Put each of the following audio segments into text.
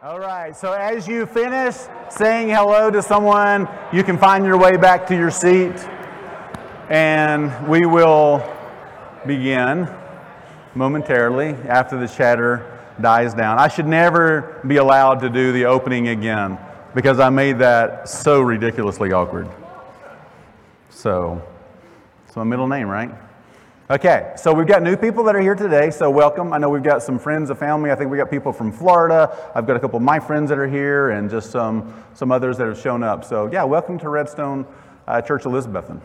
All right, so as you finish saying hello to someone, you can find your way back to your seat and we will begin momentarily after the chatter dies down. I should never be allowed to do the opening again because I made that so ridiculously awkward. So, it's my middle name, right? Okay, so we've got new people that are here today, so welcome. I know we've got some friends, a family. I think we got people from Florida. I've got a couple of my friends that are here, and just some some others that have shown up. So yeah, welcome to Redstone uh, Church Elizabethton.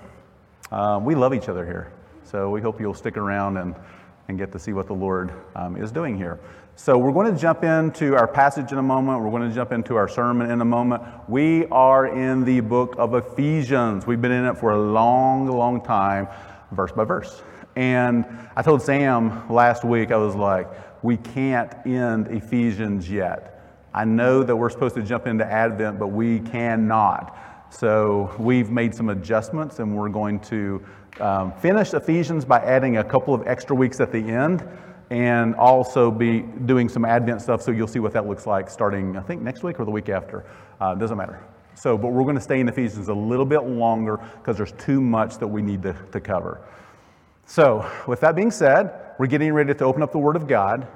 Uh, we love each other here, so we hope you'll stick around and and get to see what the Lord um, is doing here. So we're going to jump into our passage in a moment. We're going to jump into our sermon in a moment. We are in the book of Ephesians. We've been in it for a long, long time, verse by verse. And I told Sam last week, I was like, we can't end Ephesians yet. I know that we're supposed to jump into Advent, but we cannot. So we've made some adjustments and we're going to um, finish Ephesians by adding a couple of extra weeks at the end and also be doing some Advent stuff. So you'll see what that looks like starting, I think, next week or the week after. Uh, doesn't matter. So, but we're going to stay in Ephesians a little bit longer because there's too much that we need to, to cover. So, with that being said, we're getting ready to open up the Word of God.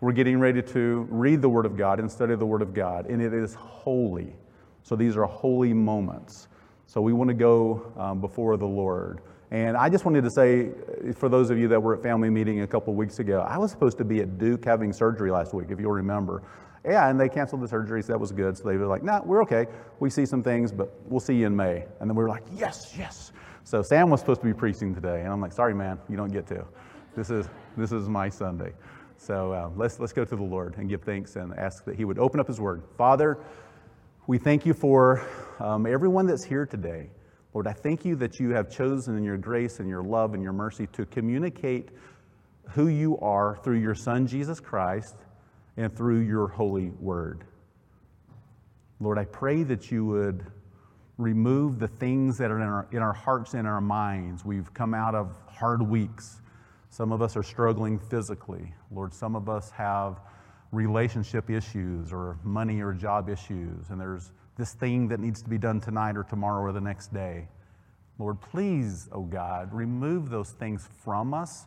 We're getting ready to read the Word of God and study the Word of God, and it is holy. So, these are holy moments. So, we want to go um, before the Lord. And I just wanted to say, for those of you that were at family meeting a couple weeks ago, I was supposed to be at Duke having surgery last week, if you'll remember. Yeah, and they canceled the surgery, so that was good. So they were like, nah, we're okay. We see some things, but we'll see you in May. And then we were like, yes, yes. So Sam was supposed to be preaching today, and I'm like, sorry, man, you don't get to. This is, this is my Sunday. So uh, let's, let's go to the Lord and give thanks and ask that He would open up His Word. Father, we thank you for um, everyone that's here today. Lord, I thank you that you have chosen in your grace and your love and your mercy to communicate who you are through your Son, Jesus Christ, and through your holy word. Lord, I pray that you would remove the things that are in our, in our hearts and our minds. We've come out of hard weeks. Some of us are struggling physically. Lord, some of us have relationship issues or money or job issues, and there's this thing that needs to be done tonight or tomorrow or the next day. Lord, please, oh God, remove those things from us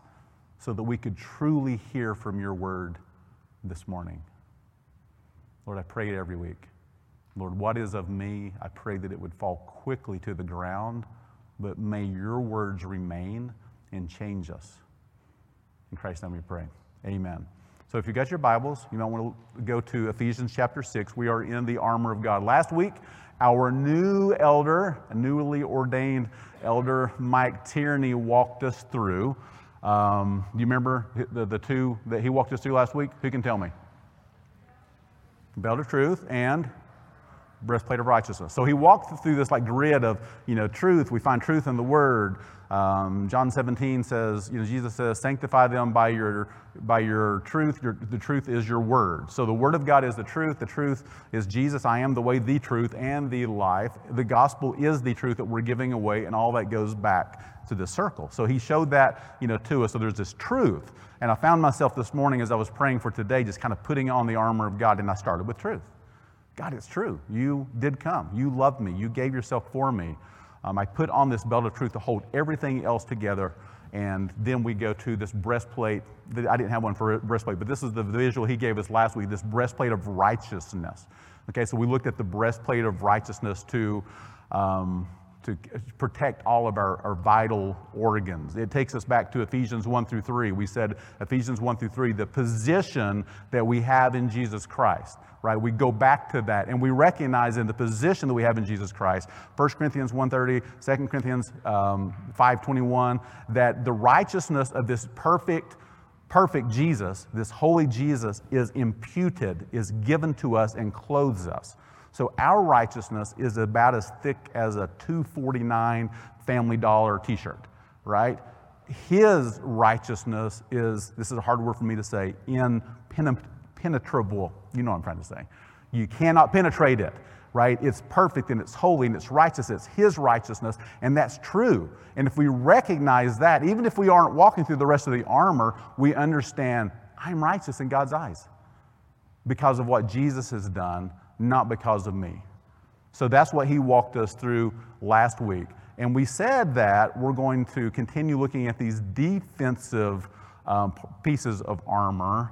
so that we could truly hear from your word this morning. Lord, I pray it every week. Lord, what is of me? I pray that it would fall quickly to the ground, but may your words remain and change us. In Christ's name we pray. Amen. So if you got your Bibles, you might want to go to Ephesians chapter 6. We are in the armor of God. Last week, our new elder, a newly ordained elder, Mike Tierney, walked us through. Um, do you remember the, the two that he walked us through last week? Who can tell me? Belt of truth and breastplate of righteousness. So he walked through this like grid of, you know, truth. We find truth in the word. Um, John 17 says, you know, Jesus says, sanctify them by your, by your truth. Your, the truth is your word. So the word of God is the truth. The truth is Jesus. I am the way, the truth, and the life. The gospel is the truth that we're giving away, and all that goes back to the circle. So he showed that, you know, to us. So there's this truth. And I found myself this morning as I was praying for today, just kind of putting on the armor of God, and I started with truth. God, it's true. You did come. You loved me. You gave yourself for me. Um, I put on this belt of truth to hold everything else together. And then we go to this breastplate. I didn't have one for breastplate, but this is the visual he gave us last week this breastplate of righteousness. Okay, so we looked at the breastplate of righteousness to. Um, to protect all of our, our vital organs. It takes us back to Ephesians 1 through 3. We said Ephesians 1 through 3, the position that we have in Jesus Christ, right? We go back to that and we recognize in the position that we have in Jesus Christ, 1 Corinthians 1.30, 2 Corinthians um, 5.21, that the righteousness of this perfect perfect Jesus, this holy Jesus, is imputed, is given to us, and clothes us. So our righteousness is about as thick as a 249 family dollar t-shirt, right? His righteousness is, this is a hard word for me to say, impenetrable. You know what I'm trying to say. You cannot penetrate it, right? It's perfect and it's holy and it's righteous. It's His righteousness, and that's true. And if we recognize that, even if we aren't walking through the rest of the armor, we understand I'm righteous in God's eyes. because of what Jesus has done, not because of me. So that's what he walked us through last week. And we said that we're going to continue looking at these defensive um, pieces of armor,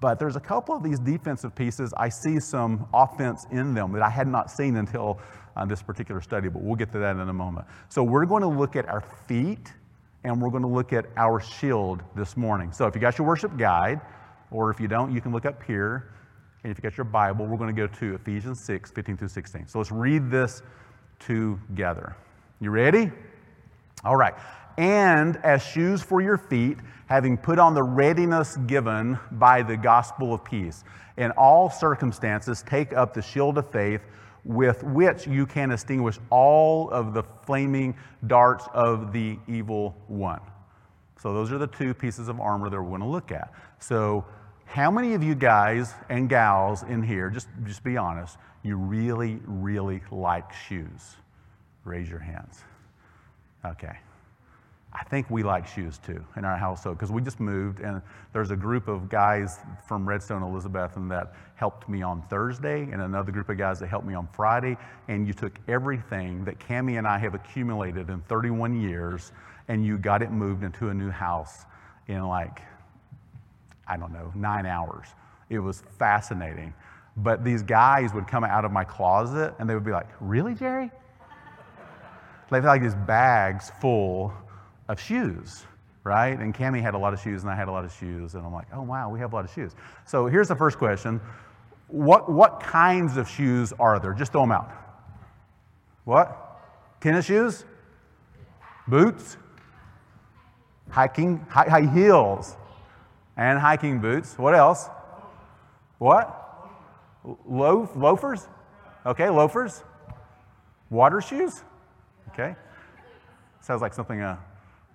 but there's a couple of these defensive pieces I see some offense in them that I had not seen until uh, this particular study, but we'll get to that in a moment. So we're going to look at our feet and we're going to look at our shield this morning. So if you got your worship guide, or if you don't, you can look up here. And if you got your Bible, we're going to go to Ephesians 6, 15 through 16. So let's read this together. You ready? All right. And as shoes for your feet, having put on the readiness given by the gospel of peace. In all circumstances, take up the shield of faith with which you can extinguish all of the flaming darts of the evil one. So, those are the two pieces of armor that we're going to look at. So, how many of you guys and gals in here, just, just be honest, you really, really like shoes? Raise your hands. Okay. I think we like shoes too in our household because we just moved and there's a group of guys from Redstone Elizabethton that helped me on Thursday and another group of guys that helped me on Friday. And you took everything that Cami and I have accumulated in 31 years and you got it moved into a new house in like I don't know, nine hours. It was fascinating. But these guys would come out of my closet and they would be like, Really, Jerry? They'd have like these bags full of shoes, right? And Cami had a lot of shoes and I had a lot of shoes. And I'm like, Oh, wow, we have a lot of shoes. So here's the first question What, what kinds of shoes are there? Just throw them out. What? Tennis shoes? Boots? Hiking? High, high heels? And hiking boots. What else? What? Loaf, loafers? Okay, loafers. Water shoes? Okay. Sounds like something a,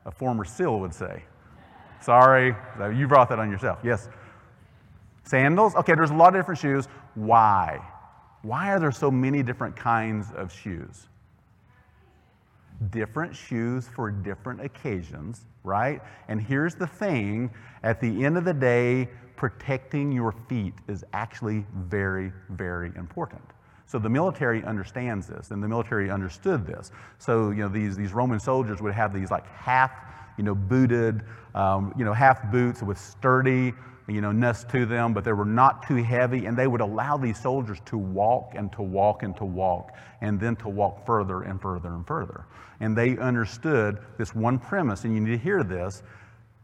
a former SEAL would say. Sorry, you brought that on yourself. Yes. Sandals? Okay, there's a lot of different shoes. Why? Why are there so many different kinds of shoes? Different shoes for different occasions, right? And here's the thing at the end of the day, protecting your feet is actually very, very important. So the military understands this, and the military understood this. So, you know, these, these Roman soldiers would have these like half, you know, booted, um, you know, half boots with sturdy, you know, nuts to them, but they were not too heavy, and they would allow these soldiers to walk and to walk and to walk, and then to walk further and further and further. And they understood this one premise, and you need to hear this.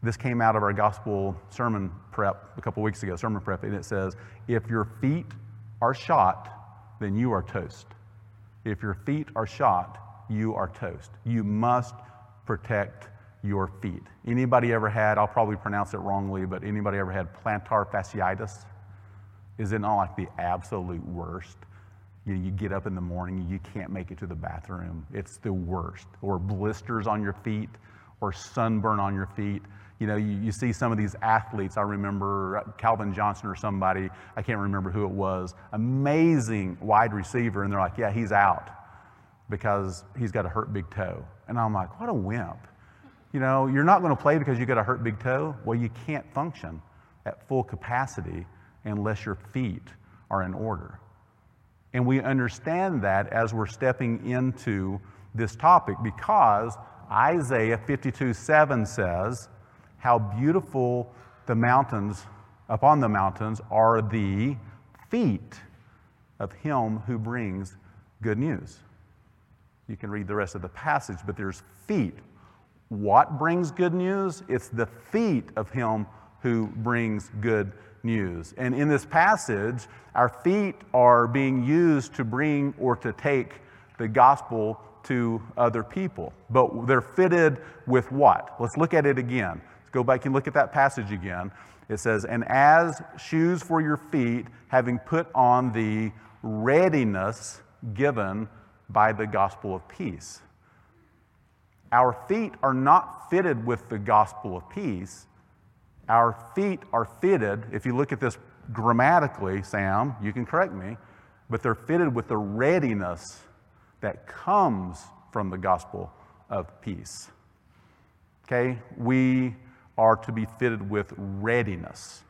This came out of our gospel sermon prep a couple weeks ago, sermon prep, and it says, If your feet are shot, then you are toast. If your feet are shot, you are toast. You must protect your feet. Anybody ever had, I'll probably pronounce it wrongly, but anybody ever had plantar fasciitis? Is it not like the absolute worst? You, you get up in the morning, you can't make it to the bathroom. It's the worst. Or blisters on your feet, or sunburn on your feet. You know, you, you see some of these athletes. I remember uh, Calvin Johnson or somebody, I can't remember who it was, amazing wide receiver, and they're like, yeah, he's out because he's got a hurt big toe. And I'm like, what a wimp. You know, you're not going to play because you got a hurt big toe. Well, you can't function at full capacity unless your feet are in order. And we understand that as we're stepping into this topic because Isaiah 52 7 says, How beautiful the mountains, upon the mountains, are the feet of him who brings good news. You can read the rest of the passage, but there's feet what brings good news? It's the feet of him who brings good news. And in this passage, our feet are being used to bring or to take the gospel to other people. But they're fitted with what? Let's look at it again. Let's go back and look at that passage again. It says, And as shoes for your feet, having put on the readiness given by the gospel of peace. Our feet are not fitted with the gospel of peace. Our feet are fitted, if you look at this grammatically, Sam, you can correct me, but they're fitted with the readiness that comes from the gospel of peace. Okay? We are to be fitted with readiness.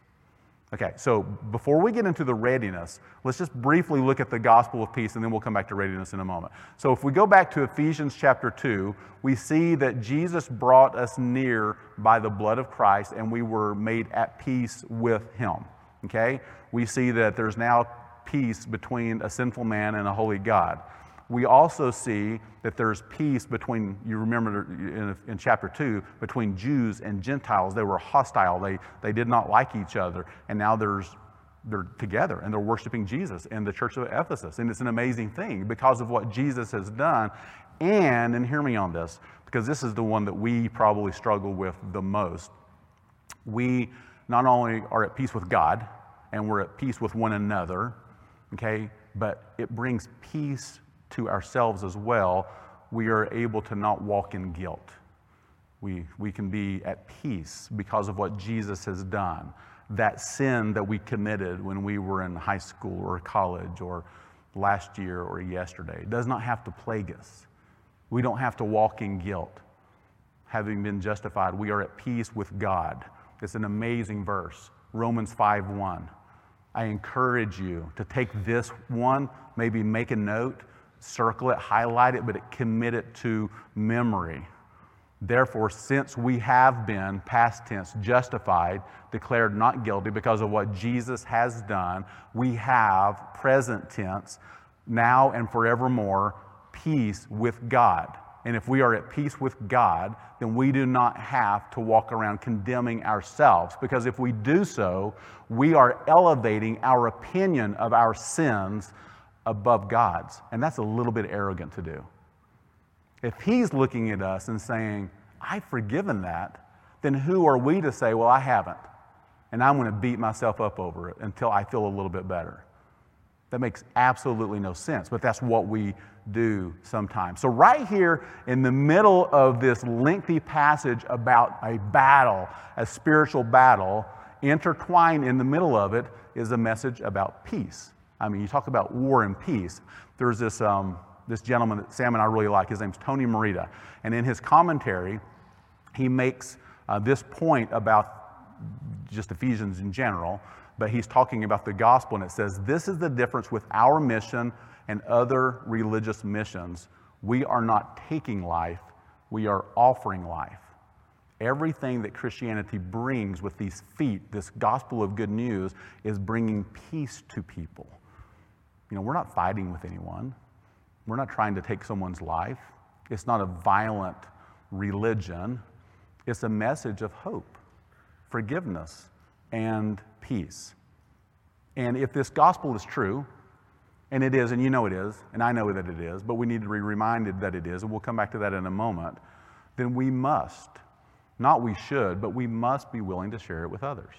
Okay, so before we get into the readiness, let's just briefly look at the gospel of peace and then we'll come back to readiness in a moment. So if we go back to Ephesians chapter 2, we see that Jesus brought us near by the blood of Christ and we were made at peace with him. Okay? We see that there's now peace between a sinful man and a holy God we also see that there's peace between, you remember in, in, chapter 2, between Jews and Gentiles. They were hostile, they, they did not like each other, and now there's, they're together and they're worshiping Jesus in the church of Ephesus. And it's an amazing thing because of what Jesus has done. And, and hear me on this, because this is the one that we probably struggle with the most. We not only are at peace with God and we're at peace with one another, okay, but it brings peace to ourselves as well, we are able to not walk in guilt. We, we can be at peace because of what Jesus has done. That sin that we committed when we were in high school or college or last year or yesterday does not have to plague us. We don't have to walk in guilt. Having been justified, we are at peace with God. It's an amazing verse. Romans 5 1. I encourage you to take this one, maybe make a note, circle it, highlight it, but it commit it to memory. Therefore, since we have been, past tense, justified, declared not guilty because of what Jesus has done, we have, present tense, now and forevermore, peace with God. And if we are at peace with God, then we do not have to walk around condemning ourselves. Because if we do so, we are elevating our opinion of our sins above God's. And that's a little bit arrogant to do. If He's looking at us and saying, I've forgiven that, then who are we to say, Well, I haven't? And I'm going to beat myself up over it until I feel a little bit better. That makes absolutely no sense, but that's what we do sometimes. So, right here in the middle of this lengthy passage about a battle, a spiritual battle, intertwined in the middle of it is a message about peace. I mean, you talk about war and peace. There's this, um, this gentleman that Sam and I really like. His name's Tony Merida. And in his commentary, he makes uh, this point about just Ephesians in general, but he's talking about the gospel, and it says, This is the difference with our mission and other religious missions. We are not taking life, we are offering life. Everything that Christianity brings with these feet, this gospel of good news, is bringing peace to people. You know, we're not fighting with anyone. We're not trying to take someone's life. It's not a violent religion. It's a message of hope, forgiveness, and peace. And if this gospel is true, and it is, and you know it is, and I know that it is, but we need to be reminded that it is, and we'll come back to that in a moment, then we must, not we should, but we must be willing to share it with others.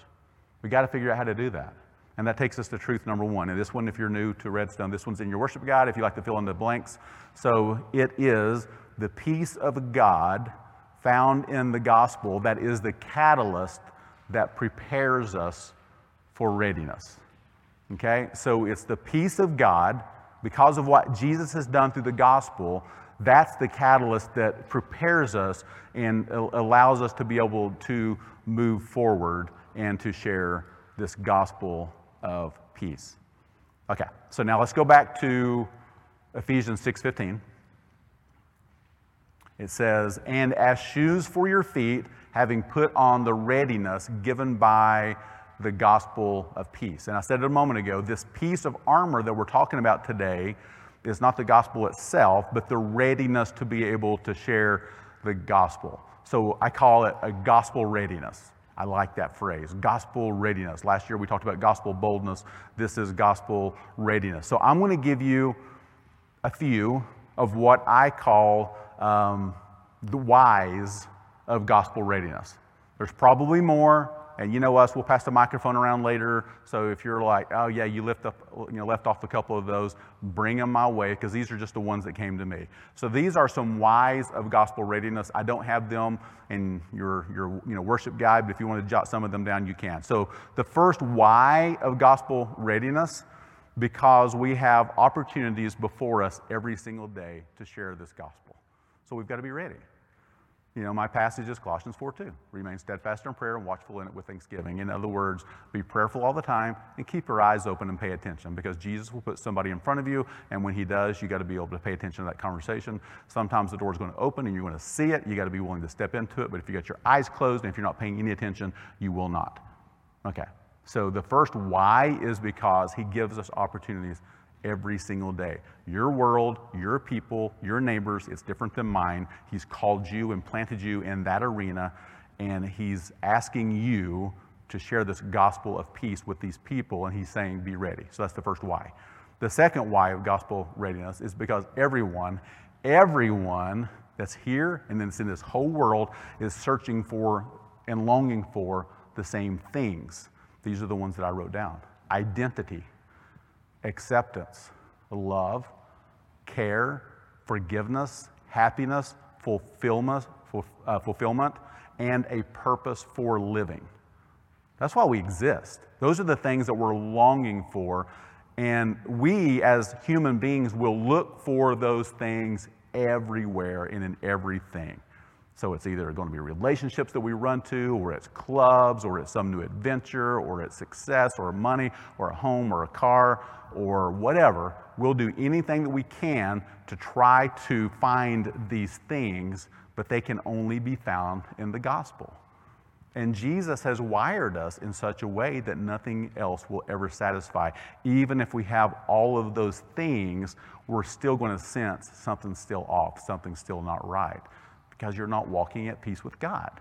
We got to figure out how to do that. And that takes us to truth number one. And this one, if you're new to Redstone, this one's in your worship guide if you like to fill in the blanks. So it is the peace of God found in the gospel that is the catalyst that prepares us for readiness. Okay? So it's the peace of God because of what Jesus has done through the gospel. That's the catalyst that prepares us and allows us to be able to move forward and to share this gospel of peace. Okay, so now let's go back to Ephesians 6:15. It says, "And as shoes for your feet, having put on the readiness given by the gospel of peace." And I said it a moment ago, this piece of armor that we're talking about today is not the gospel itself, but the readiness to be able to share the gospel. So I call it a gospel readiness. I like that phrase, gospel readiness. Last year we talked about gospel boldness. This is gospel readiness. So I'm going to give you a few of what I call um, the whys of gospel readiness. There's probably more, and you know us, we'll pass the microphone around later. So if you're like, oh yeah, you lift up, you know, left off a couple of those, bring them my way because these are just the ones that came to me. So these are some whys of gospel readiness. I don't have them in your your you know worship guide, but if you want to jot some of them down, you can. So the first why of gospel readiness, because we have opportunities before us every single day to share this gospel. So we've got to be ready. You know, my passage is Colossians 4 2. Remain steadfast in prayer and watchful in it with thanksgiving. In other words, be prayerful all the time and keep your eyes open and pay attention because Jesus will put somebody in front of you. And when he does, you got to be able to pay attention to that conversation. Sometimes the door is going to open and you're going to see it. You got to be willing to step into it. But if you got your eyes closed and if you're not paying any attention, you will not. Okay. So the first why is because he gives us opportunities every single day. Your world, your people, your neighbors, it's different than mine. He's called you and planted you in that arena, and He's asking you to share this gospel of peace with these people, and He's saying, Be ready. So that's the first why. The second why of gospel readiness is because everyone, everyone that's here and then it's in this whole world is searching for and longing for the same things. These are the ones that I wrote down identity, acceptance, love, care, forgiveness, happiness, fulfillment, uh, fulfillment, and a purpose for living. That's why we exist. Those are the things that we're longing for. And we, as human beings, will look for those things everywhere and in everything. So it's either going to be relationships that we run to, or it's clubs, or it's some new adventure, or it's success, or money, or a home, or a car, or whatever. We'll do anything that we can to try to find these things, but they can only be found in the gospel. And Jesus has wired us in such a way that nothing else will ever satisfy. Even if we have all of those things, we're still going to sense something's still off, something's still not right because you're not walking at peace with God.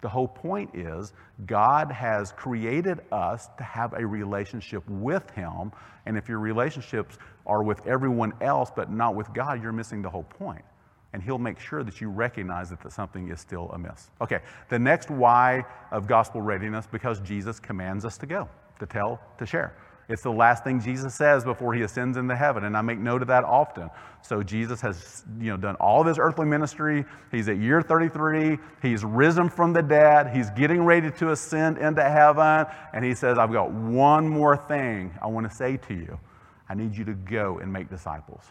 The whole point is God has created us to have a relationship with Him. And if your relationships are with everyone else but not with God, you're missing the whole point. And He'll make sure that you recognize that something is still amiss. Okay, the next why of gospel readiness because Jesus commands us to go, to tell, to share. It's the last thing Jesus says before he ascends into heaven, and I make note of that often. So Jesus has, you know, done all of his earthly ministry. He's at year 33. He's risen from the dead. He's getting ready to ascend into heaven, and he says, "I've got one more thing I want to say to you. I need you to go and make disciples.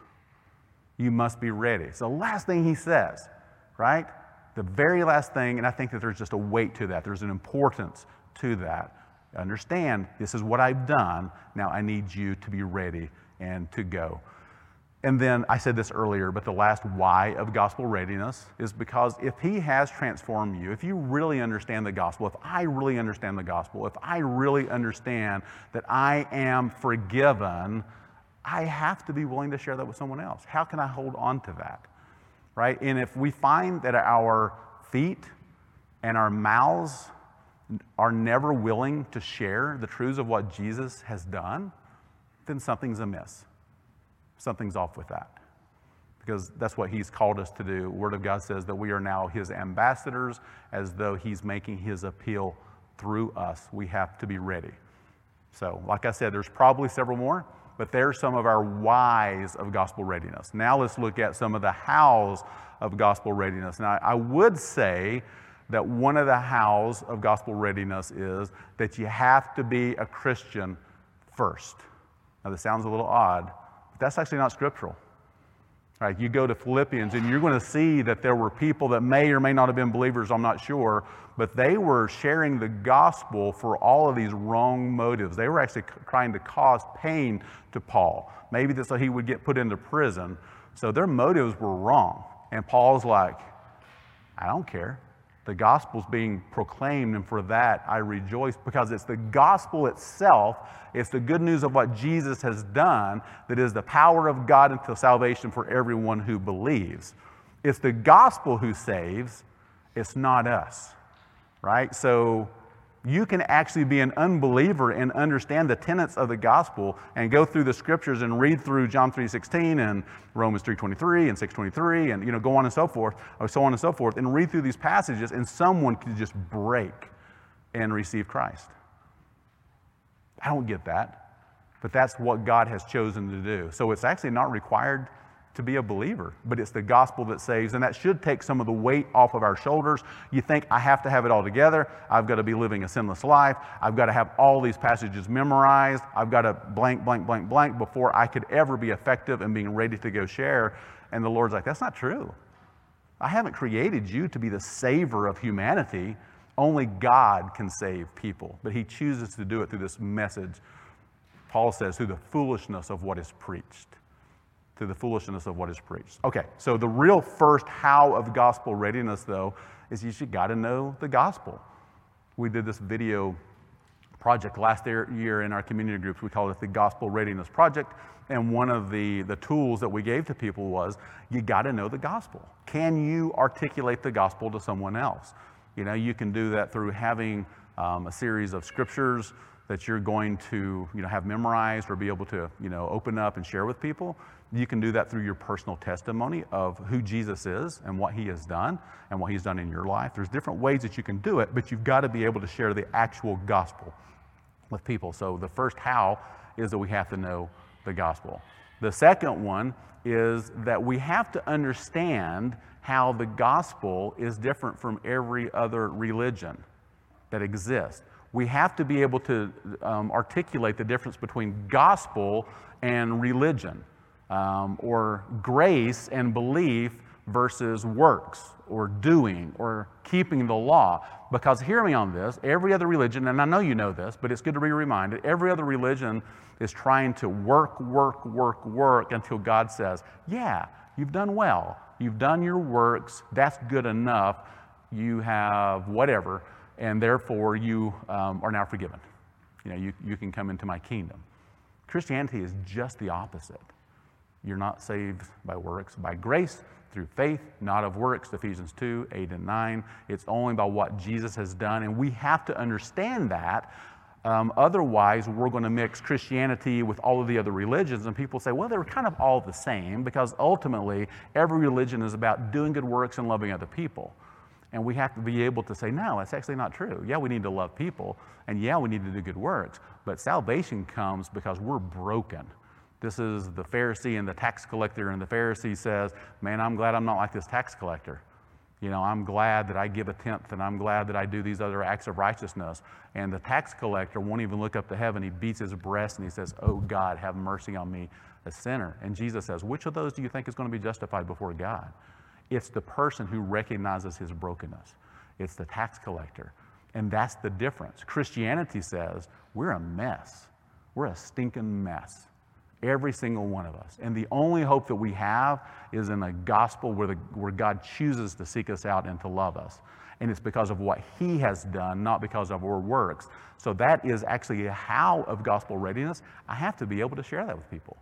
You must be ready." It's the last thing he says, right? The very last thing, and I think that there's just a weight to that. There's an importance to that. Understand, this is what I've done. Now I need you to be ready and to go. And then I said this earlier, but the last why of gospel readiness is because if He has transformed you, if you really understand the gospel, if I really understand the gospel, if I really understand that I am forgiven, I have to be willing to share that with someone else. How can I hold on to that? Right? And if we find that our feet and our mouths are never willing to share the truths of what Jesus has done, then something's amiss. Something's off with that. Because that's what he's called us to do. Word of God says that we are now his ambassadors, as though he's making his appeal through us. We have to be ready. So, like I said, there's probably several more, but there's some of our whys of gospel readiness. Now let's look at some of the hows of gospel readiness. Now, I would say that one of the hows of gospel readiness is that you have to be a Christian first. Now, this sounds a little odd, but that's actually not scriptural. Right, you go to Philippians and you're going to see that there were people that may or may not have been believers, I'm not sure, but they were sharing the gospel for all of these wrong motives. They were actually trying to cause pain to Paul. Maybe that's so he would get put into prison. So their motives were wrong. And Paul's like, I don't care. The gospel's being proclaimed, and for that I rejoice because it's the gospel itself, it's the good news of what Jesus has done that is the power of God into salvation for everyone who believes. It's the gospel who saves, it's not us, right? So you can actually be an unbeliever and understand the tenets of the gospel and go through the scriptures and read through John 3:16 and Romans 3:23 and 6:23 and you know go on and so forth or so on and so forth and read through these passages and someone could just break and receive Christ. I don't get that, but that's what God has chosen to do. So it's actually not required to be a believer, but it's the gospel that saves, and that should take some of the weight off of our shoulders. You think, I have to have it all together. I've got to be living a sinless life. I've got to have all these passages memorized. I've got to blank, blank, blank, blank before I could ever be effective and being ready to go share. And the Lord's like, that's not true. I haven't created you to be the saver of humanity. Only God can save people, but He chooses to do it through this message. Paul says, through the foolishness of what is preached. Through the foolishness of what is preached. Okay, so the real first how of gospel readiness, though, is you should got to know the gospel. We did this video project last year in our community groups. We called it the Gospel Readiness Project. And one of the, the tools that we gave to people was you got to know the gospel. Can you articulate the gospel to someone else? You know, you can do that through having um, a series of scriptures that you're going to you know, have memorized or be able to you know, open up and share with people. You can do that through your personal testimony of who Jesus is and what he has done and what he's done in your life. There's different ways that you can do it, but you've got to be able to share the actual gospel with people. So the first how is that we have to know the gospel. The second one is that we have to understand how the gospel is different from every other religion that exist. We have to be able to um, articulate the difference between gospel and religion, um, or grace and belief versus works or doing or keeping the law. Because hear me on this every other religion, and I know you know this, but it's good to be reminded every other religion is trying to work, work, work, work until God says, Yeah, you've done well. You've done your works. That's good enough. You have whatever, and therefore you um, are now forgiven. You know, you, you can come into my kingdom. Christianity is just the opposite. You're not saved by works, by grace through faith, not of works, Ephesians 2 8 and 9. It's only by what Jesus has done, and we have to understand that. Um, otherwise, we're going to mix Christianity with all of the other religions, and people say, well, they're kind of all the same because ultimately every religion is about doing good works and loving other people. And we have to be able to say, no, that's actually not true. Yeah, we need to love people, and yeah, we need to do good works, but salvation comes because we're broken. This is the Pharisee and the tax collector, and the Pharisee says, Man, I'm glad I'm not like this tax collector. You know, I'm glad that I give a tenth and I'm glad that I do these other acts of righteousness. And the tax collector won't even look up to heaven. He beats his breast and he says, Oh God, have mercy on me, a sinner. And Jesus says, Which of those do you think is going to be justified before God? It's the person who recognizes his brokenness, it's the tax collector. And that's the difference. Christianity says, We're a mess, we're a stinking mess. Every single one of us. And the only hope that we have is in a gospel where, the, where God chooses to seek us out and to love us. And it's because of what He has done, not because of our works. So that is actually a how of gospel readiness. I have to be able to share that with people.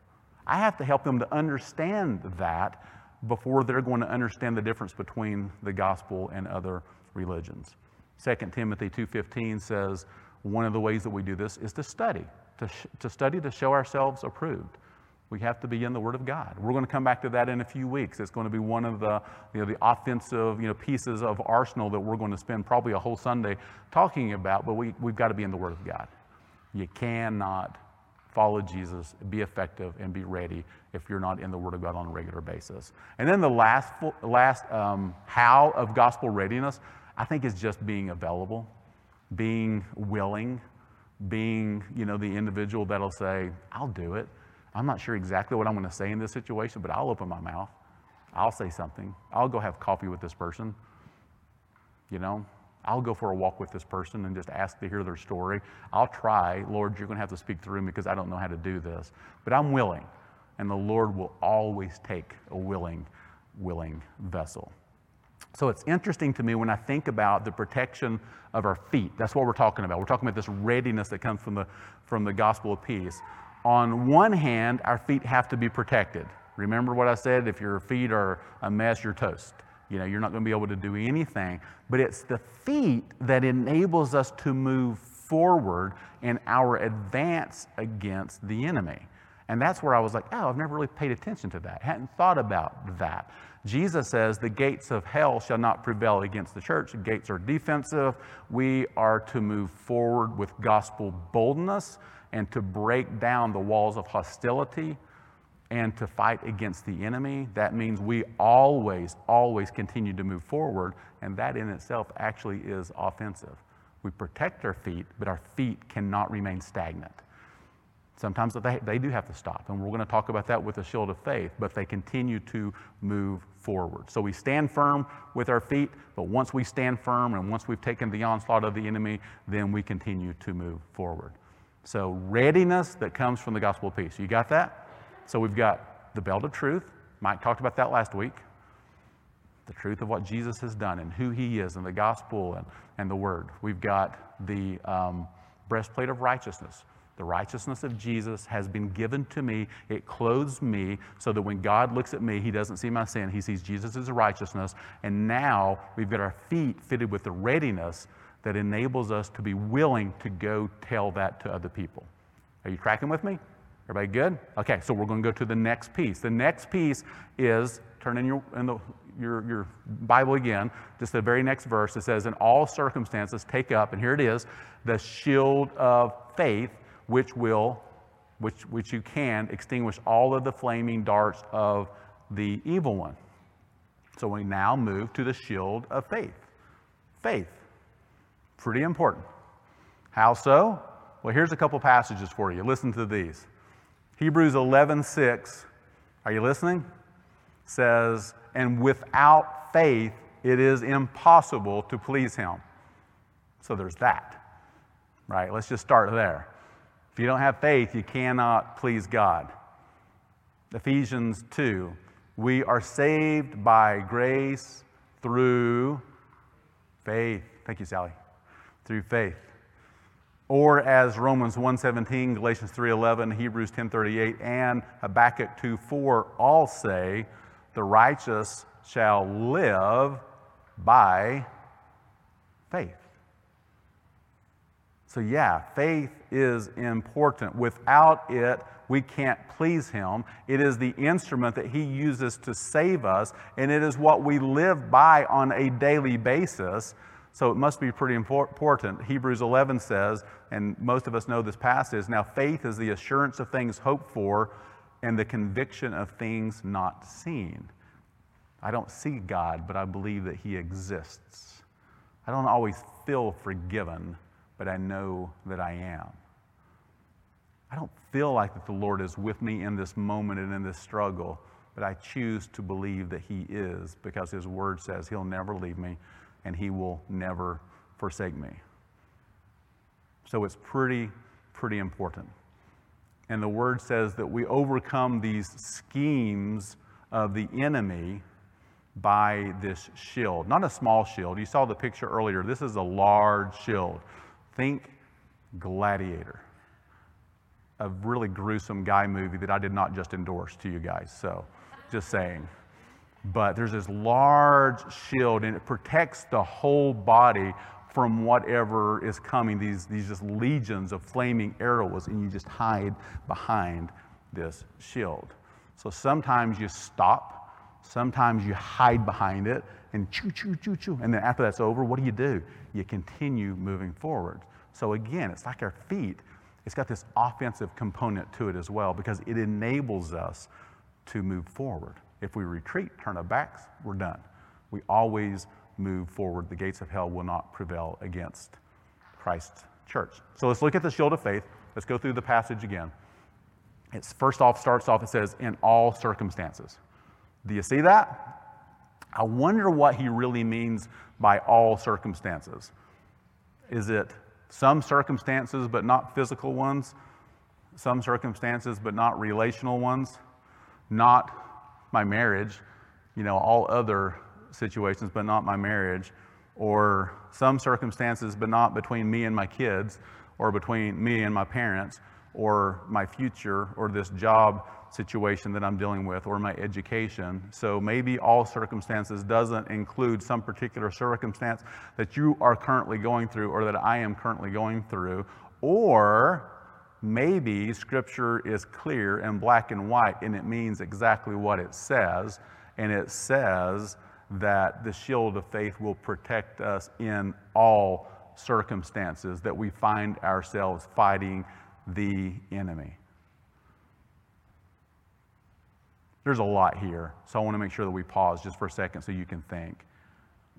I have to help them to understand that before they're going to understand the difference between the gospel and other religions. 2 Timothy 2:15 says one of the ways that we do this is to study to, sh- to study to show ourselves approved. We have to be in the Word of God. We're going to come back to that in a few weeks. It's going to be one of the, you know, the offensive you know, pieces of arsenal that we're going to spend probably a whole Sunday talking about, but we, we've got to be in the Word of God. You cannot follow Jesus, be effective, and be ready if you're not in the Word of God on a regular basis. And then the last, last um, how of gospel readiness, I think, is just being available, being willing, being, you know, the individual that'll say, I'll do it. I'm not sure exactly what I'm going to say in this situation, but I'll open my mouth. I'll say something. I'll go have coffee with this person. You know, I'll go for a walk with this person and just ask to hear their story. I'll try. Lord, you're going to have to speak through me because I don't know how to do this. But I'm willing. And the Lord will always take a willing, willing vessel. So it's interesting to me when I think about the protection of our feet. That's what we're talking about. We're talking about this readiness that comes from the, from the gospel of peace. On one hand, our feet have to be protected. Remember what I said? If your feet are a mess, you're toast. You know, you're not going to be able to do anything. But it's the feet that enables us to move forward in our advance against the enemy. And that's where I was like, oh, I've never really paid attention to that. Hadn't thought about that. Jesus says, the gates of hell shall not prevail against the church. The gates are defensive. We are to move forward with gospel boldness and to break down the walls of hostility and to fight against the enemy. That means we always, always continue to move forward, and that in itself actually is offensive. We protect our feet, but our feet cannot remain stagnant. Sometimes they, they do have to stop, and we're going to talk about that with the shield of faith, but they continue to move forward. So we stand firm with our feet, but once we stand firm and once we've taken the onslaught of the enemy, then we continue to move forward. So, readiness that comes from the gospel of peace. You got that? So, we've got the belt of truth. Mike talked about that last week. The truth of what Jesus has done and who he is, and the gospel and, and the word. We've got the um, breastplate of righteousness the righteousness of Jesus has been given to me. It clothes me so that when God looks at me, he doesn't see my sin. He sees Jesus' righteousness. And now we've got our feet fitted with the readiness that enables us to be willing to go tell that to other people. Are you tracking with me? Everybody good? Okay, so we're going to go to the next piece. The next piece is turn in your, in the, your, your Bible again, just the very next verse. It says, In all circumstances, take up, and here it is, the shield of faith which will, which, which you can extinguish all of the flaming darts of the evil one. So we now move to the shield of faith. Faith. Pretty important. How so? Well, here's a couple passages for you. Listen to these. Hebrews 11:6. Are you listening? Says, "And without faith it is impossible to please him." So there's that. Right? Let's just start there. If you don't have faith, you cannot please God. Ephesians 2 We are saved by grace through faith. Thank you, Sally. Through faith. Or as Romans 1:17, Galatians 3:11, Hebrews 10:38, and Habakkuk 2:4 all say, the righteous shall live by faith. So, yeah, faith is important. Without it, we can't please Him. It is the instrument that He uses to save us, and it is what we live by on a daily basis. So, it must be pretty important. Hebrews 11 says, and most of us know this passage now, faith is the assurance of things hoped for and the conviction of things not seen. I don't see God, but I believe that He exists. I don't always feel forgiven but I know that I am. I don't feel like that the Lord is with me in this moment and in this struggle, but I choose to believe that He is because His Word says He'll never leave me and He will never forsake me. So it's pretty, pretty important. And the Word says that we overcome these schemes of the enemy by this shield. Not a small shield. You saw the picture earlier. This is a large shield. Think Gladiator, a really gruesome guy movie that I did not just endorse to you guys. So, just saying. But there's this large shield, and it protects the whole body from whatever is coming, these, these just legions of flaming arrows, and you just hide behind this shield. So sometimes you stop, sometimes you hide behind it, and choo, choo, choo, choo. And then after that's over, what do you do? You continue moving forward. So again, it's like our feet. It's got this offensive component to it as well because it enables us to move forward. If we retreat, turn our backs, we're done. We always move forward. The gates of hell will not prevail against Christ's church. So let's look at the shield of faith. Let's go through the passage again. It first off starts off, it says, in all circumstances. Do you see that? I wonder what he really means by all circumstances. Is it some circumstances but not physical ones? Some circumstances but not relational ones? Not my marriage, you know, all other situations but not my marriage? Or some circumstances but not between me and my kids or between me and my parents? Or my future or this job situation that I'm dealing with or my education. So maybe all circumstances doesn't include some particular circumstance that you are currently going through or that I am currently going through. Or maybe scripture is clear and black and white and it means exactly what it says. And it says that the shield of faith will protect us in all circumstances that we find ourselves fighting the enemy. There's a lot here, so I want to make sure that we pause just for a second so you can think.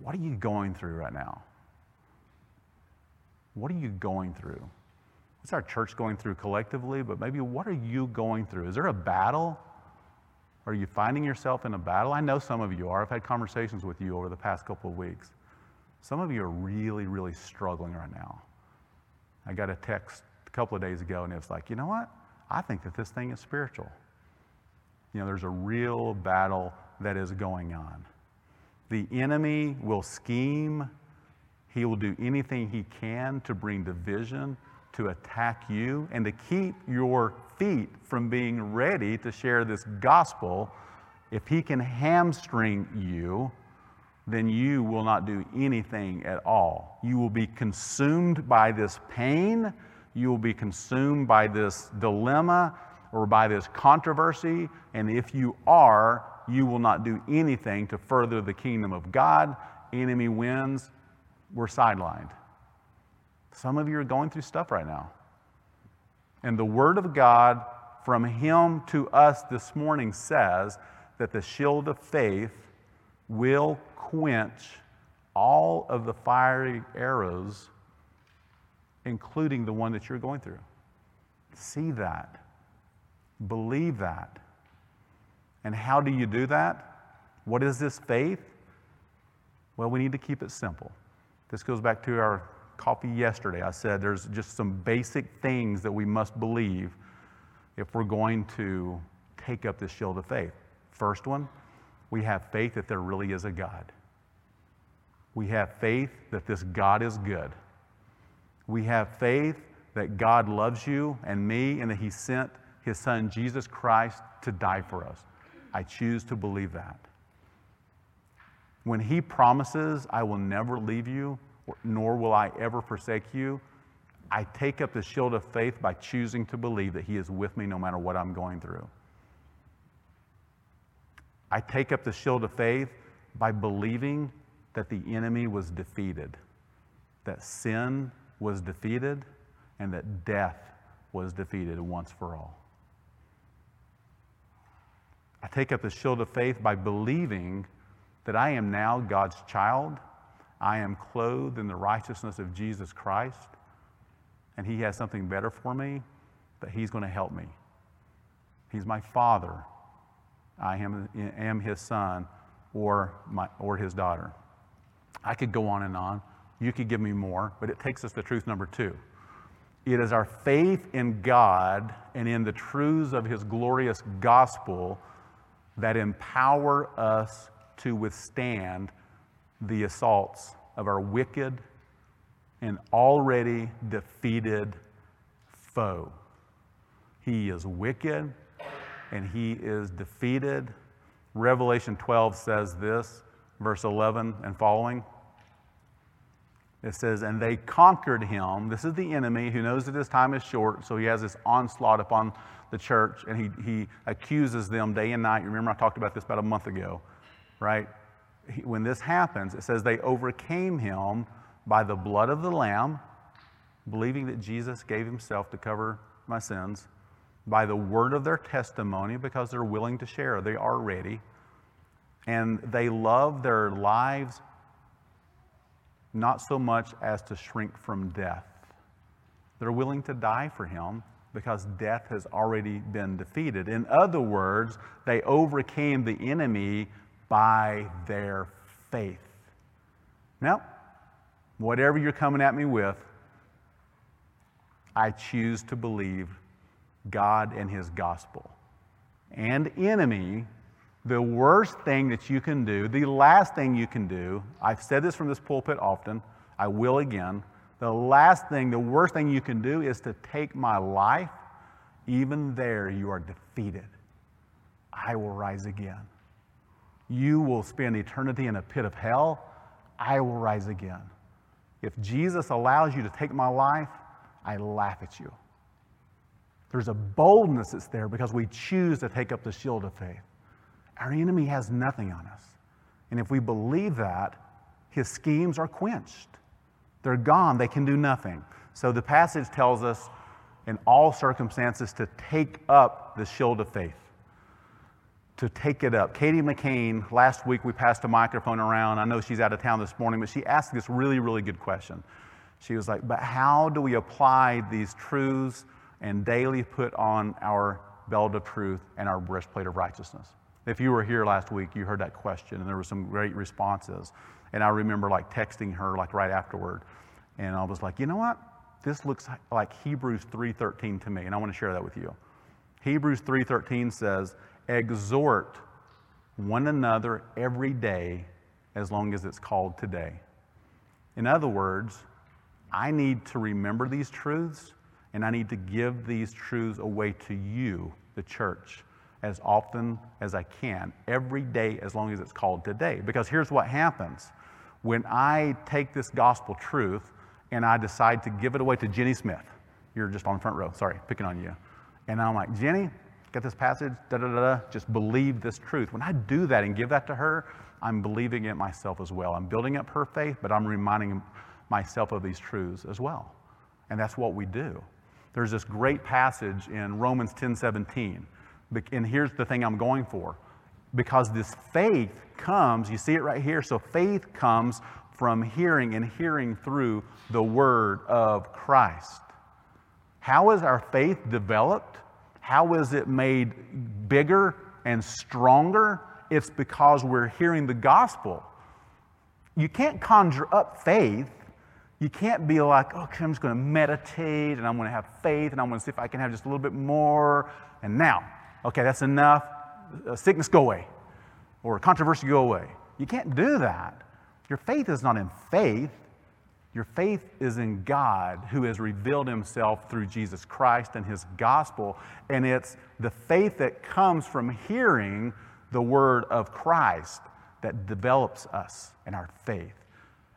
What are you going through right now? What are you going through? what's our church going through collectively, but maybe what are you going through? Is there a battle? Are you finding yourself in a battle? I know some of you are. I've had conversations with you over the past couple of weeks. Some of you are really, really struggling right now. I got a text couple of days ago, and it's like, you know what? I think that this thing is spiritual. You know, there's a real battle that is going on. The enemy will scheme, he will do anything he can to bring division, to attack you, and to keep your feet from being ready to share this gospel. If he can hamstring you, then you will not do anything at all. You will be consumed by this pain. You will be consumed by this dilemma or by this controversy. And if you are, you will not do anything to further the kingdom of God. Enemy wins, we're sidelined. Some of you are going through stuff right now. And the Word of God from Him to us this morning says that the shield of faith will quench all of the fiery arrows, including the one that you're going through. See that. Believe that. And how do you do that? What is this faith? Well, we need to keep it simple. This goes back to our coffee yesterday. I said there's just some basic things that we must believe if we're going to take up this shield of faith. First one, we have faith that there really is a God. We have faith that this God is good. We have faith that God loves you and me and that He sent His Son Jesus Christ to die for us. I choose to believe that. When He promises, I will never leave you, nor will I ever forsake you, I take up the shield of faith by choosing to believe that He is with me no matter what I'm going through. I take up the shield of faith by believing that the enemy was defeated, that sin was defeated, and that death was defeated once for all. I take up the shield of faith by believing that I am now God's child. I am clothed in the righteousness of Jesus Christ, and He has something better for me, that He's going to help me. He's my Father. I am, am His Son or, my, or His daughter. I could go on and on. You could give me more, but it takes us to truth number two. It is our faith in God and in the truths of His glorious gospel that empower us to withstand the assaults of our wicked and already defeated foe. He is wicked and he is defeated. Revelation 12 says this, verse 11 and following. It says, And they conquered him. This is the enemy who knows that his time is short, so he has this onslaught upon the church, and he, he accuses them day and night. Remember, I talked about this about a month ago, right? He, when this happens, it says, They overcame him by the blood of the Lamb, believing that Jesus gave himself to cover my sins, by the word of their testimony, because they're willing to share. They are ready. And they love their lives not so much as to shrink from death. They're willing to die for him because death has already been defeated. In other words, they overcame the enemy by their faith. Now, whatever you're coming at me with, I choose to believe God and His gospel. And enemy, the worst thing that you can do, the last thing you can do, I've said this from this pulpit often, I will again. The last thing, the worst thing you can do is to take my life. Even there, you are defeated. I will rise again. You will spend eternity in a pit of hell. I will rise again. If Jesus allows you to take my life, I laugh at you. There's a boldness that's there because we choose to take up the shield of faith. Our enemy has nothing on us. And if we believe that, his schemes are quenched. They're gone. They can do nothing. So the passage tells us in all circumstances to take up the shield of faith. To take it up. Katie McCain, last week we passed a microphone around. I know she's out of town this morning, but she asked this really, really good question. She was like, But how do we apply these truths and daily put on our belt of truth and our breastplate of righteousness? If you were here last week, you heard that question, and there were some great responses. And I remember like texting her like right afterward, and I was like, you know what? This looks like Hebrews 3:13 to me, and I want to share that with you. Hebrews 3:13 says, "Exhort one another every day as long as it's called today." In other words, I need to remember these truths and I need to give these truths away to you, the church, as often as I can, every day as long as it's called today. Because here's what happens when I take this gospel truth and I decide to give it away to Jenny Smith. You're just on the front row, sorry, picking on you. And I'm like, Jenny, get this passage, da da da, da, just believe this truth. When I do that and give that to her, I'm believing it myself as well. I'm building up her faith, but I'm reminding myself of these truths as well. And that's what we do. There's this great passage in Romans 10 17. And here's the thing I'm going for. Because this faith comes, you see it right here. So faith comes from hearing and hearing through the word of Christ. How is our faith developed? How is it made bigger and stronger? It's because we're hearing the gospel. You can't conjure up faith you can't be like, oh, okay, I'm just going to meditate and I'm going to have faith and I'm going to see if I can have just a little bit more. And now, okay, that's enough. Uh, sickness go away or controversy go away. You can't do that. Your faith is not in faith. Your faith is in God who has revealed himself through Jesus Christ and his gospel. And it's the faith that comes from hearing the word of Christ that develops us in our faith.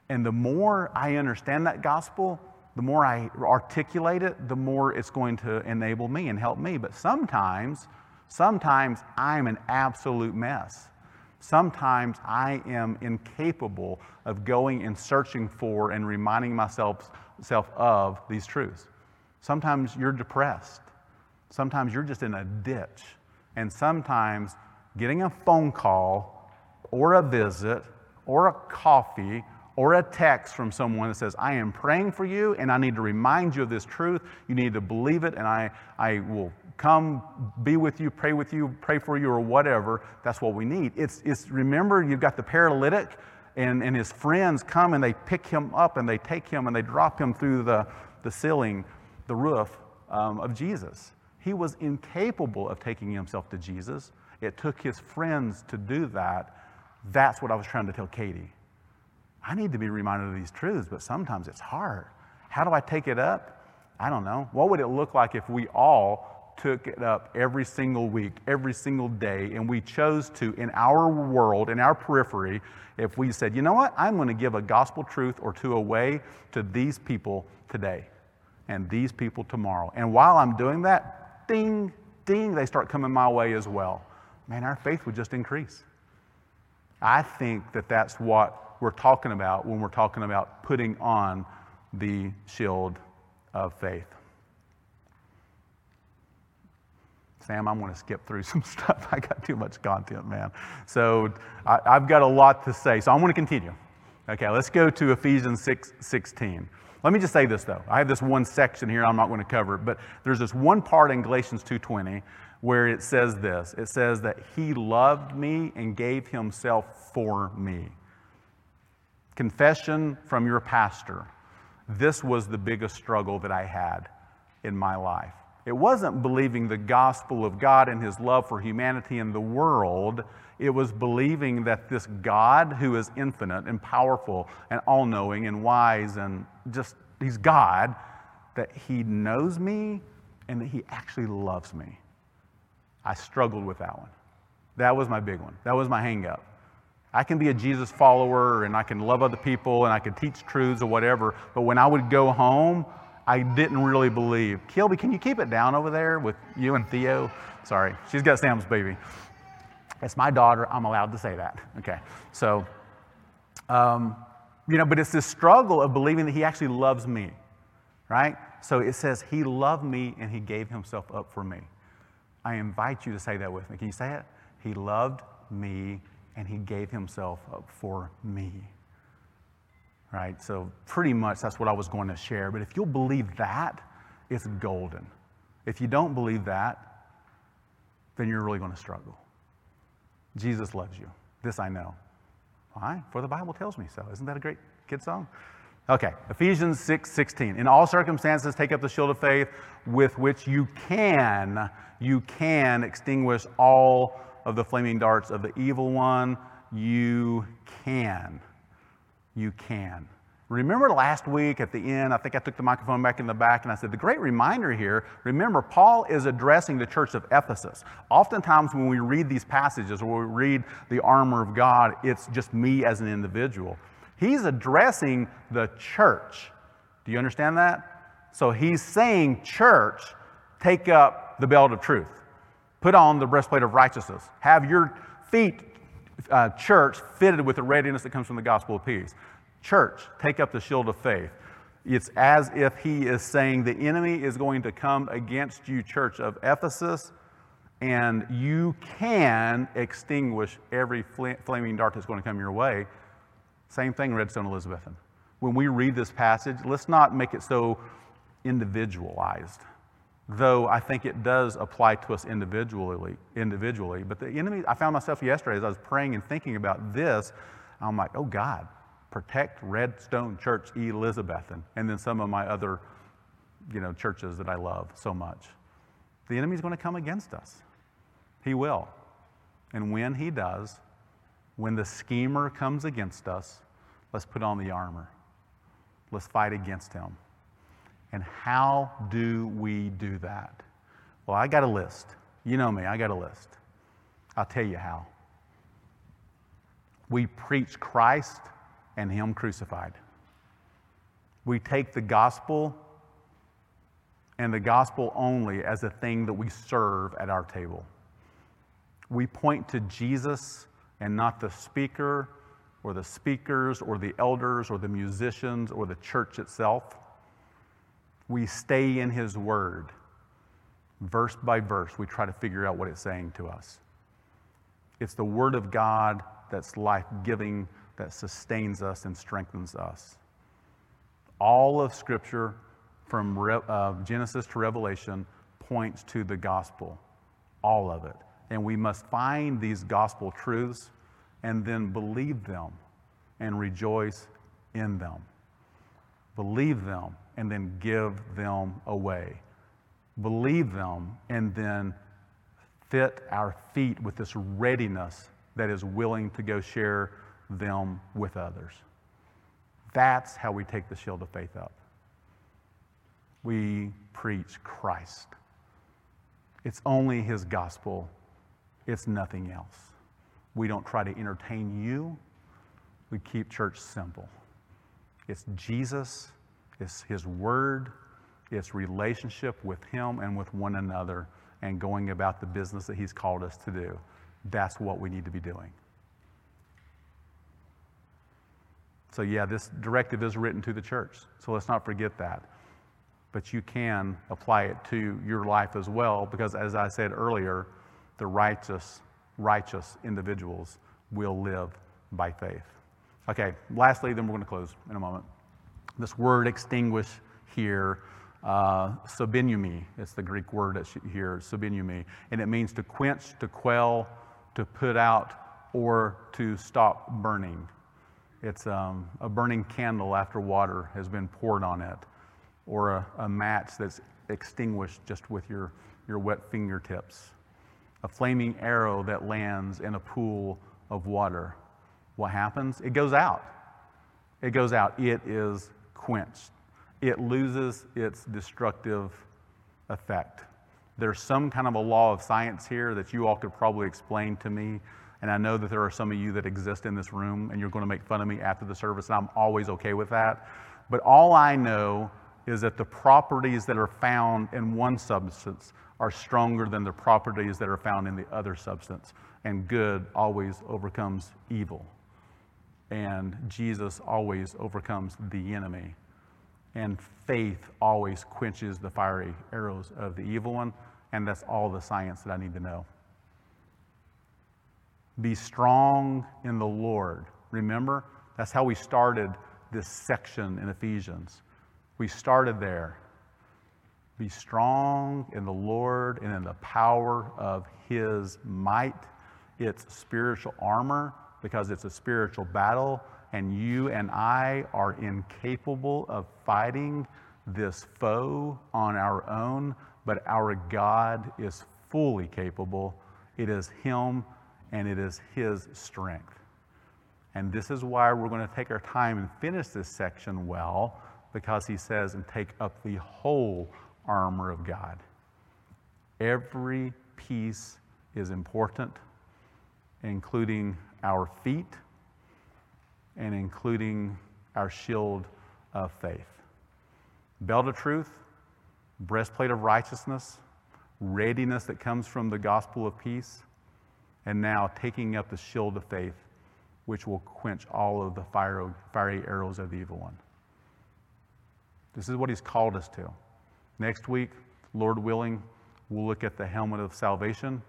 And the more I understand that gospel, the more I articulate it, the more it's going to enable me and help me. But sometimes, sometimes I'm an absolute mess. Sometimes I am incapable of going and searching for and reminding myself, myself of these truths. Sometimes you're depressed. Sometimes you're just in a ditch. And sometimes getting a phone call or a visit or a coffee or a text from someone that says, I am praying for you and I need to remind you of this truth. You need to believe it and I, I will come be with you, pray with you, pray for you, or whatever. That's what we need. It's, it's remember, you've got the paralytic and, and his friends come and they pick him up and they take him and they drop him through the, the ceiling, the roof um, of Jesus. He was incapable of taking himself to Jesus. It took his friends to do that. That's what I was trying to tell Katie. I need to be reminded of these truths, but sometimes it's hard. How do I take it up? I don't know. What would it look like if we all took it up every single week, every single day, and we chose to, in our world, in our periphery, if we said, you know what, I'm going to give a gospel truth or two away to these people today and these people tomorrow. And while I'm doing that, ding, ding, they start coming my way as well. Man, our faith would just increase. I think that that's what we're talking about when we're talking about putting on the shield of faith. Sam, I'm going to skip through some stuff. I got too much content, man. So I, have got a lot to say. So I'm going to continue. Okay, let's go to Ephesians 6 16. Let me just say this though. I have this one section here I'm not going to cover, but there's this one part in Galatians 2:20 where it says this. It says that he loved me and gave himself for me. Confession from your pastor. This was the biggest struggle that I had in my life. It wasn't believing the gospel of God and his love for humanity and the world. It was believing that this God, who is infinite and powerful and all knowing and wise and just, he's God, that he knows me and that he actually loves me. I struggled with that one. That was my big one. That was my hang up. I can be a Jesus follower and I can love other people and I can teach truths or whatever, but when I would go home, I didn't really believe. Kilby, can you keep it down over there with you and Theo? Sorry, she's got Sam's baby. It's my daughter. I'm allowed to say that. Okay. So, um, you know, but it's this struggle of believing that he actually loves me, right? So it says, He loved me and He gave Himself up for me. I invite you to say that with me. Can you say it? He loved me and he gave himself up for me. Right? So, pretty much that's what I was going to share. But if you'll believe that, it's golden. If you don't believe that, then you're really going to struggle. Jesus loves you. This I know. Why? For the Bible tells me so. Isn't that a great kid song? Okay, Ephesians 6 16. In all circumstances, take up the shield of faith with which you can, you can extinguish all of the flaming darts of the evil one. You can. You can. Remember last week at the end, I think I took the microphone back in the back and I said, the great reminder here, remember, Paul is addressing the church of Ephesus. Oftentimes, when we read these passages or we read the armor of God, it's just me as an individual. He's addressing the church. Do you understand that? So he's saying, church, take up the belt of truth, put on the breastplate of righteousness, have your feet, uh, church, fitted with the readiness that comes from the gospel of peace. Church, take up the shield of faith. It's as if he is saying the enemy is going to come against you, church of Ephesus, and you can extinguish every flaming dart that's going to come your way. Same thing, Redstone Elizabethton. When we read this passage, let's not make it so individualized, though I think it does apply to us individually. Individually, but the enemy. I found myself yesterday as I was praying and thinking about this. I'm like, oh God, protect Redstone Church Elizabethton, and then some of my other, you know, churches that I love so much. The enemy's going to come against us. He will. And when he does, when the schemer comes against us, let's put on the armor. Let's fight against him. And how do we do that? Well, I got a list. You know me, I got a list. I'll tell you how. We preach Christ and Him crucified. We take the gospel and the gospel only as a thing that we serve at our table. We point to Jesus and not the speaker or the speakers or the elders or the musicians or the church itself. We stay in His Word. Verse by verse, we try to figure out what it's saying to us. It's the Word of God that's life giving that sustains us and strengthens us. All of Scripture, from Re- uh, Genesis to Revelation, points to the gospel. All of it. And we must find these gospel truths and then believe them and rejoice in them. Believe them and then give them away. Believe them and then fit our feet with this readiness that is willing to go share them with others. That's how we take the shield of faith up. We preach Christ. It's only His gospel, it's nothing else. We don't try to entertain you, we keep church simple. It's Jesus, it's His Word, it's relationship with Him and with one another, and going about the business that He's called us to do. That's what we need to be doing. So, yeah, this directive is written to the church. So let's not forget that. But you can apply it to your life as well, because as I said earlier, the righteous, righteous individuals will live by faith. Okay, lastly, then we're going to close in a moment. This word extinguish here, uh, it's the Greek word here, sbennumi, and it means to quench, to quell, to put out, or to stop burning. It's um, a burning candle after water has been poured on it, or a, a match that's extinguished just with your, your wet fingertips, a flaming arrow that lands in a pool of water. What happens? It goes out. It goes out. It is quenched. It loses its destructive effect. There's some kind of a law of science here that you all could probably explain to me and I know that there are some of you that exist in this room and you're going to make fun of me after the service, and I'm always okay with that. But all I know is that the properties that are found in one substance are stronger than the properties that are found in the other substance. And good always overcomes evil. And Jesus always overcomes the enemy. And faith always quenches the fiery arrows of the evil one. And that's all the science that I need to know. Be strong in the Lord. Remember, that's how we started this section in Ephesians. We started there. Be strong in the Lord and in the power of his might. It's spiritual armor because it's a spiritual battle, and you and I are incapable of fighting this foe on our own, but our God is fully capable. It is Him and it is His strength. And this is why we're going to take our time and finish this section well, because He says, and take up the whole armor of God. Every piece is important, including our feet and including our shield of faith. Belt of truth, breastplate of righteousness, readiness that comes from the gospel of peace, and now taking up the shield of faith, which will quench all of the fiery arrows of the evil one. This is what he's called us to. Next week, Lord willing, we'll look at the helmet of salvation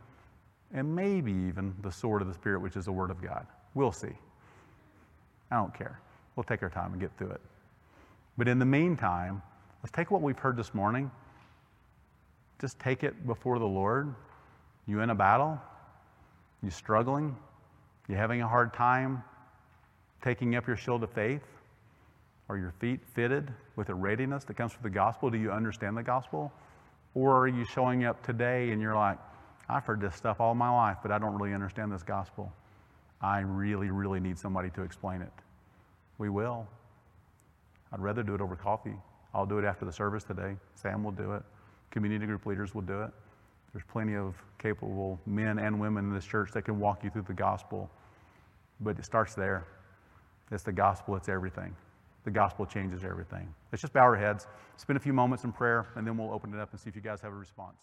and maybe even the sword of the Spirit, which is the Word of God. We'll see. I don't care. We'll take our time and get through it. But in the meantime, let's take what we've heard this morning, just take it before the Lord. You in a battle? You struggling? You having a hard time taking up your shield of faith? Are your feet fitted with a readiness that comes from the gospel? Do you understand the gospel? Or are you showing up today and you're like, I've heard this stuff all my life, but I don't really understand this gospel. I really, really need somebody to explain it. We will. I'd rather do it over coffee. I'll do it after the service today. Sam will do it. Community group leaders will do it. There's plenty of capable men and women in this church that can walk you through the gospel. But it starts there. It's the gospel, it's everything. The gospel changes everything. Let's just bow our heads, spend a few moments in prayer, and then we'll open it up and see if you guys have a response.